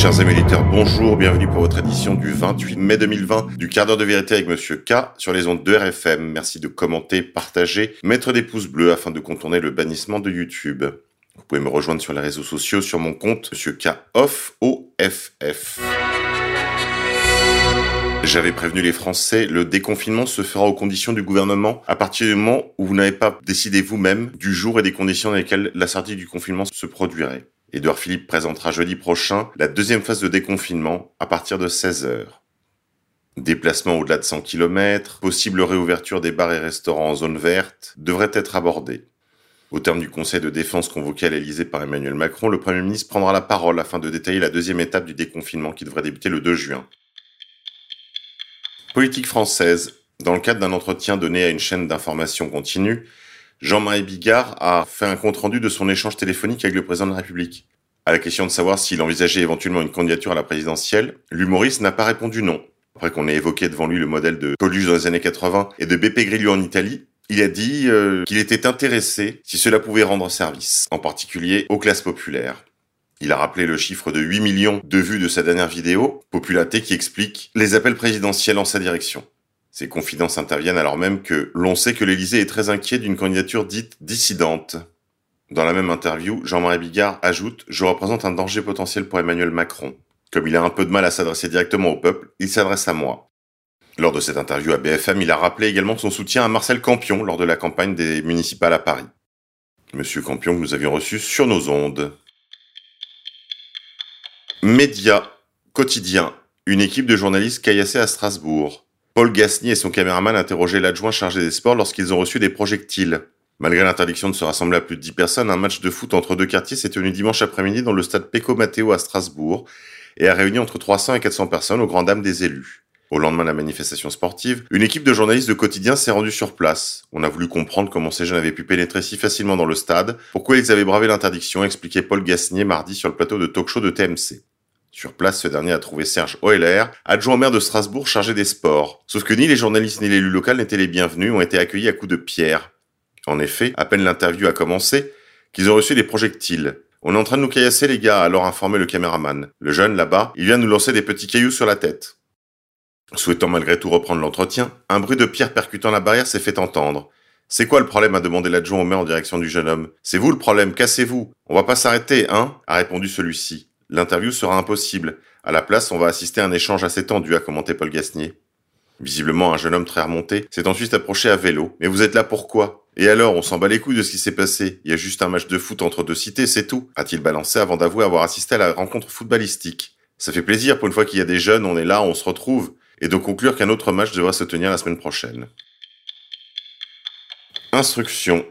Chers amis militaires, bonjour, bienvenue pour votre édition du 28 mai 2020 du quart d'heure de vérité avec Monsieur K sur les ondes de RFM. Merci de commenter, partager, mettre des pouces bleus afin de contourner le bannissement de YouTube. Vous pouvez me rejoindre sur les réseaux sociaux sur mon compte Monsieur K OFF. J'avais prévenu les Français, le déconfinement se fera aux conditions du gouvernement à partir du moment où vous n'avez pas décidé vous-même du jour et des conditions dans lesquelles la sortie du confinement se produirait. Édouard Philippe présentera jeudi prochain la deuxième phase de déconfinement à partir de 16h. Déplacement au-delà de 100 km, possible réouverture des bars et restaurants en zone verte devraient être abordés. Au terme du conseil de défense convoqué à l'Elysée par Emmanuel Macron, le Premier ministre prendra la parole afin de détailler la deuxième étape du déconfinement qui devrait débuter le 2 juin. Politique française. Dans le cadre d'un entretien donné à une chaîne d'information continue, Jean-Marie Bigard a fait un compte-rendu de son échange téléphonique avec le président de la République. À la question de savoir s'il envisageait éventuellement une candidature à la présidentielle, l'humoriste n'a pas répondu non. Après qu'on ait évoqué devant lui le modèle de Coluche dans les années 80 et de Beppe Grillo en Italie, il a dit euh, qu'il était intéressé si cela pouvait rendre service, en particulier aux classes populaires. Il a rappelé le chiffre de 8 millions de vues de sa dernière vidéo, popularité qui explique les appels présidentiels en sa direction. Ces confidences interviennent alors même que l'on sait que l'Élysée est très inquiet d'une candidature dite dissidente. Dans la même interview, Jean-Marie Bigard ajoute « Je représente un danger potentiel pour Emmanuel Macron. Comme il a un peu de mal à s'adresser directement au peuple, il s'adresse à moi. » Lors de cette interview à BFM, il a rappelé également son soutien à Marcel Campion lors de la campagne des municipales à Paris. Monsieur Campion que nous avions reçu sur nos ondes. Média quotidien. Une équipe de journalistes caillassés à Strasbourg. Paul Gasny et son caméraman interrogeaient l'adjoint chargé des sports lorsqu'ils ont reçu des projectiles. Malgré l'interdiction de se rassembler à plus de 10 personnes, un match de foot entre deux quartiers s'est tenu dimanche après-midi dans le stade Peco Matteo à Strasbourg et a réuni entre 300 et 400 personnes aux grandes dames des élus. Au lendemain de la manifestation sportive, une équipe de journalistes de quotidien s'est rendue sur place. On a voulu comprendre comment ces jeunes avaient pu pénétrer si facilement dans le stade, pourquoi ils avaient bravé l'interdiction, expliquait Paul Gasnier mardi sur le plateau de talk show de TMC. Sur place, ce dernier a trouvé Serge Oeller, adjoint au maire de Strasbourg chargé des sports. Sauf que ni les journalistes ni l'élu local n'étaient les bienvenus, ont été accueillis à coups de pierre. En effet, à peine l'interview a commencé, qu'ils ont reçu des projectiles. On est en train de nous caillasser les gars, alors informé le caméraman. Le jeune, là-bas, il vient nous lancer des petits cailloux sur la tête. Souhaitant malgré tout reprendre l'entretien, un bruit de pierre percutant la barrière s'est fait entendre. C'est quoi le problème a demandé l'adjoint au maire en direction du jeune homme. C'est vous le problème, cassez-vous. On va pas s'arrêter, hein a répondu celui-ci. L'interview sera impossible. À la place, on va assister à un échange assez tendu, a commenté Paul Gasnier. Visiblement, un jeune homme très remonté s'est ensuite approché à vélo. Mais vous êtes là pourquoi? Et alors, on s'en bat les couilles de ce qui s'est passé. Il y a juste un match de foot entre deux cités, c'est tout. A-t-il balancé avant d'avouer avoir assisté à la rencontre footballistique. Ça fait plaisir pour une fois qu'il y a des jeunes, on est là, on se retrouve. Et de conclure qu'un autre match devra se tenir la semaine prochaine. Instruction.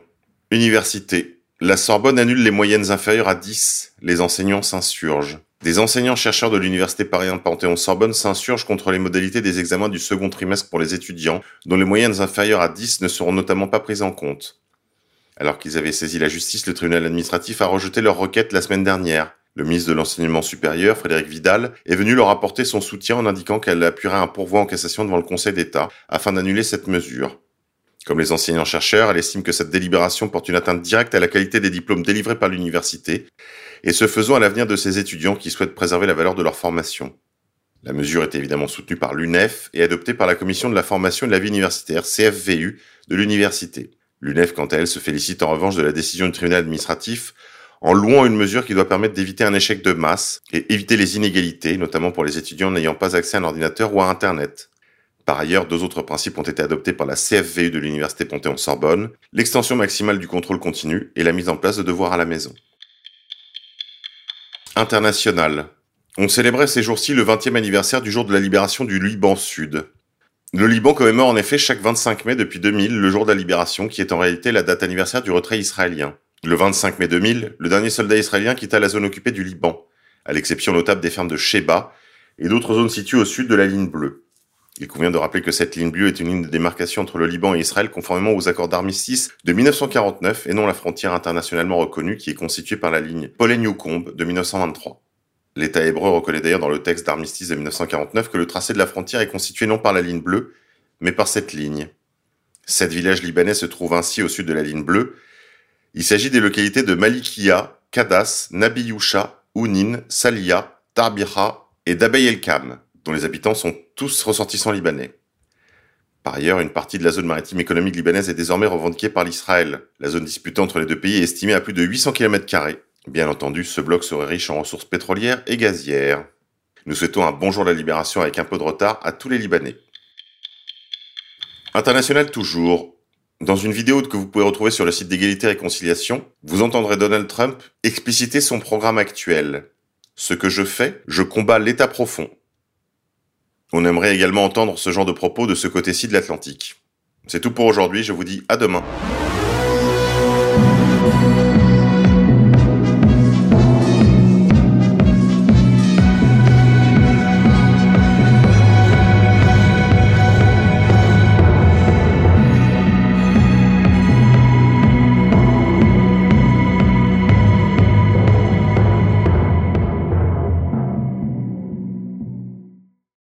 Université. La Sorbonne annule les moyennes inférieures à 10. Les enseignants s'insurgent. Des enseignants-chercheurs de l'Université Paris Panthéon-Sorbonne s'insurgent contre les modalités des examens du second trimestre pour les étudiants, dont les moyennes inférieures à 10 ne seront notamment pas prises en compte. Alors qu'ils avaient saisi la justice, le tribunal administratif a rejeté leur requête la semaine dernière. Le ministre de l'Enseignement supérieur, Frédéric Vidal, est venu leur apporter son soutien en indiquant qu'elle appuierait un pourvoi en cassation devant le Conseil d'État afin d'annuler cette mesure. Comme les enseignants-chercheurs, elle estime que cette délibération porte une atteinte directe à la qualité des diplômes délivrés par l'université, et ce faisant à l'avenir de ces étudiants qui souhaitent préserver la valeur de leur formation. La mesure est évidemment soutenue par l'UNEF et adoptée par la Commission de la formation et de la vie universitaire, CFVU, de l'université. L'UNEF, quant à elle, se félicite en revanche de la décision du tribunal administratif en louant une mesure qui doit permettre d'éviter un échec de masse et éviter les inégalités, notamment pour les étudiants n'ayant pas accès à un ordinateur ou à Internet. Par ailleurs, deux autres principes ont été adoptés par la CFVU de l'Université Panthéon-Sorbonne, l'extension maximale du contrôle continu et la mise en place de devoirs à la maison. International. On célébrait ces jours-ci le 20e anniversaire du jour de la libération du Liban Sud. Le Liban commémore en effet chaque 25 mai depuis 2000 le jour de la libération qui est en réalité la date anniversaire du retrait israélien. Le 25 mai 2000, le dernier soldat israélien quitta la zone occupée du Liban, à l'exception notable des fermes de Sheba et d'autres zones situées au sud de la ligne bleue. Il convient de rappeler que cette ligne bleue est une ligne de démarcation entre le Liban et Israël conformément aux accords d'armistice de 1949 et non la frontière internationalement reconnue qui est constituée par la ligne Polen-Yukomb de 1923. L'État hébreu reconnaît d'ailleurs dans le texte d'armistice de 1949 que le tracé de la frontière est constitué non par la ligne bleue, mais par cette ligne. Sept villages libanais se trouvent ainsi au sud de la ligne bleue. Il s'agit des localités de Malikia, Kadas, Nabiyusha, Ounin, Salia, Tarbira et d'Abay el-Kham, les habitants sont tous ressortissants libanais. Par ailleurs, une partie de la zone maritime économique libanaise est désormais revendiquée par l'Israël. La zone disputée entre les deux pays est estimée à plus de 800 km. Bien entendu, ce bloc serait riche en ressources pétrolières et gazières. Nous souhaitons un bonjour de la libération avec un peu de retard à tous les Libanais. International toujours. Dans une vidéo que vous pouvez retrouver sur le site d'égalité et réconciliation, vous entendrez Donald Trump expliciter son programme actuel. Ce que je fais, je combats l'État profond. On aimerait également entendre ce genre de propos de ce côté-ci de l'Atlantique. C'est tout pour aujourd'hui, je vous dis à demain.